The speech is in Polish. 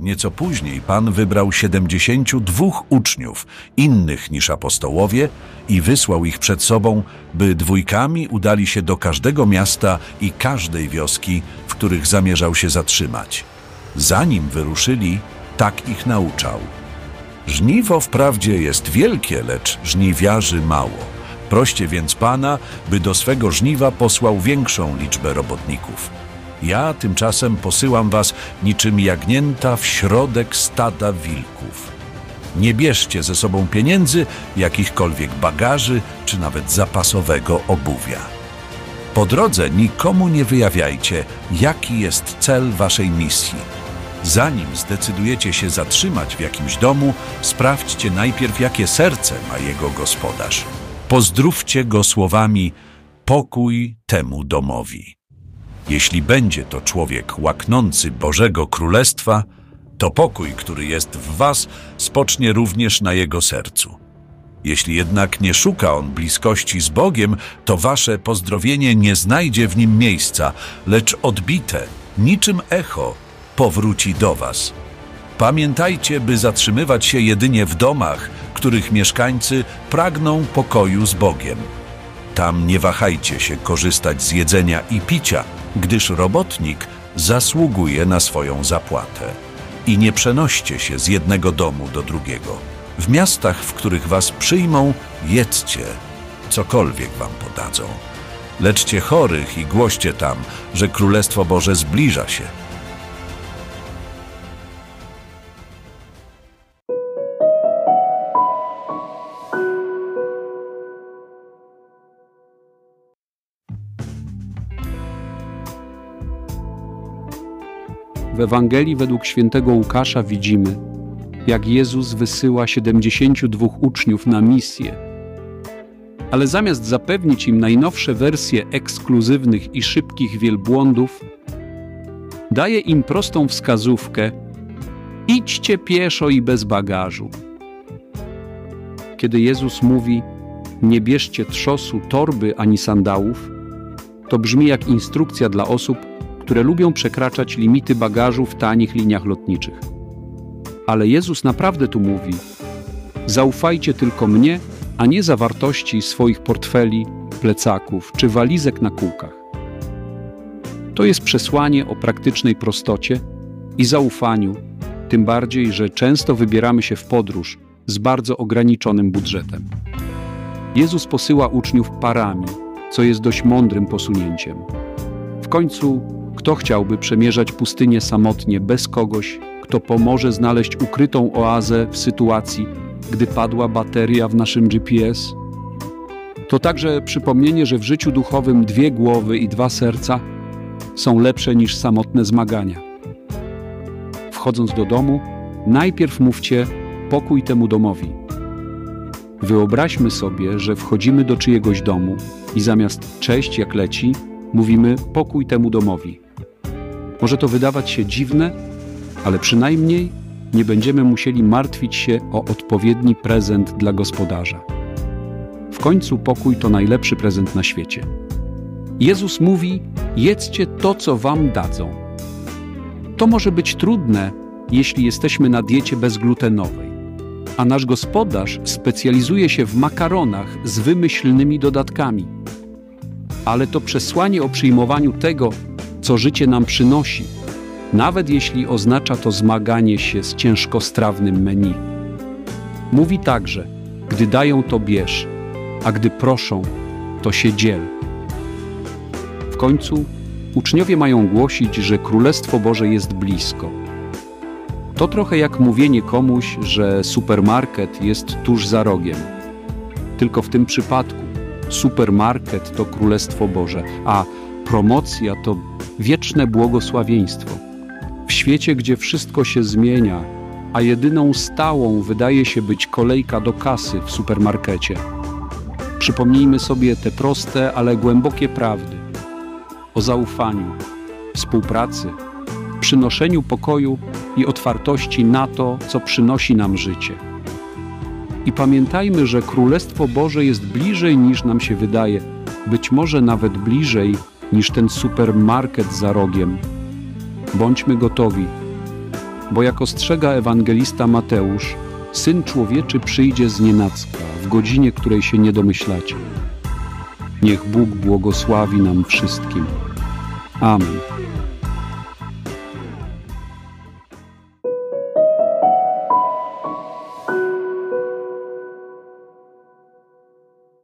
Nieco później Pan wybrał siedemdziesięciu dwóch uczniów, innych niż apostołowie, i wysłał ich przed sobą, by dwójkami udali się do każdego miasta i każdej wioski, w których zamierzał się zatrzymać. Zanim wyruszyli, tak ich nauczał. Żniwo wprawdzie jest wielkie, lecz żniwiarzy mało. Proście więc Pana, by do swego żniwa posłał większą liczbę robotników. Ja tymczasem posyłam was niczym jagnięta w środek stada wilków. Nie bierzcie ze sobą pieniędzy, jakichkolwiek bagaży, czy nawet zapasowego obuwia. Po drodze nikomu nie wyjawiajcie, jaki jest cel waszej misji. Zanim zdecydujecie się zatrzymać w jakimś domu, sprawdźcie najpierw, jakie serce ma jego gospodarz. Pozdrówcie go słowami pokój temu domowi. Jeśli będzie to człowiek łaknący Bożego Królestwa, to pokój, który jest w was, spocznie również na jego sercu. Jeśli jednak nie szuka on bliskości z Bogiem, to wasze pozdrowienie nie znajdzie w nim miejsca, lecz odbite, niczym echo, powróci do was. Pamiętajcie, by zatrzymywać się jedynie w domach, których mieszkańcy pragną pokoju z Bogiem. Tam nie wahajcie się korzystać z jedzenia i picia, gdyż robotnik zasługuje na swoją zapłatę. I nie przenoście się z jednego domu do drugiego. W miastach, w których was przyjmą, jedzcie, cokolwiek wam podadzą. Leczcie chorych i głoście tam, że Królestwo Boże zbliża się. W Ewangelii według świętego Łukasza widzimy, jak Jezus wysyła 72 uczniów na misję. Ale zamiast zapewnić im najnowsze wersje ekskluzywnych i szybkich wielbłądów, daje im prostą wskazówkę: idźcie pieszo i bez bagażu. Kiedy Jezus mówi: Nie bierzcie trzosu, torby ani sandałów, to brzmi jak instrukcja dla osób, które lubią przekraczać limity bagażu w tanich liniach lotniczych. Ale Jezus naprawdę tu mówi: Zaufajcie tylko mnie, a nie zawartości swoich portfeli, plecaków czy walizek na kółkach. To jest przesłanie o praktycznej prostocie i zaufaniu, tym bardziej, że często wybieramy się w podróż z bardzo ograniczonym budżetem. Jezus posyła uczniów parami, co jest dość mądrym posunięciem. W końcu kto chciałby przemierzać pustynię samotnie, bez kogoś, kto pomoże znaleźć ukrytą oazę w sytuacji, gdy padła bateria w naszym GPS? To także przypomnienie, że w życiu duchowym dwie głowy i dwa serca są lepsze niż samotne zmagania. Wchodząc do domu, najpierw mówcie pokój temu domowi. Wyobraźmy sobie, że wchodzimy do czyjegoś domu i zamiast cześć jak leci, mówimy pokój temu domowi. Może to wydawać się dziwne, ale przynajmniej nie będziemy musieli martwić się o odpowiedni prezent dla gospodarza. W końcu pokój to najlepszy prezent na świecie. Jezus mówi: jedzcie to, co wam dadzą. To może być trudne, jeśli jesteśmy na diecie bezglutenowej, a nasz gospodarz specjalizuje się w makaronach z wymyślnymi dodatkami. Ale to przesłanie o przyjmowaniu tego, co życie nam przynosi, nawet jeśli oznacza to zmaganie się z ciężkostrawnym menu. Mówi także, gdy dają to bierz, a gdy proszą, to się dziel. W końcu uczniowie mają głosić, że Królestwo Boże jest blisko. To trochę jak mówienie komuś, że supermarket jest tuż za rogiem. Tylko w tym przypadku supermarket to Królestwo Boże, a promocja to wieczne błogosławieństwo. W świecie, gdzie wszystko się zmienia, a jedyną stałą wydaje się być kolejka do kasy w supermarkecie. Przypomnijmy sobie te proste, ale głębokie prawdy o zaufaniu, współpracy, przynoszeniu pokoju i otwartości na to, co przynosi nam życie. I pamiętajmy, że Królestwo Boże jest bliżej niż nam się wydaje, być może nawet bliżej niż ten supermarket za rogiem. Bądźmy gotowi, bo jak ostrzega ewangelista Mateusz, Syn Człowieczy przyjdzie z nienacka, w godzinie, której się nie domyślacie. Niech Bóg błogosławi nam wszystkim. Amen.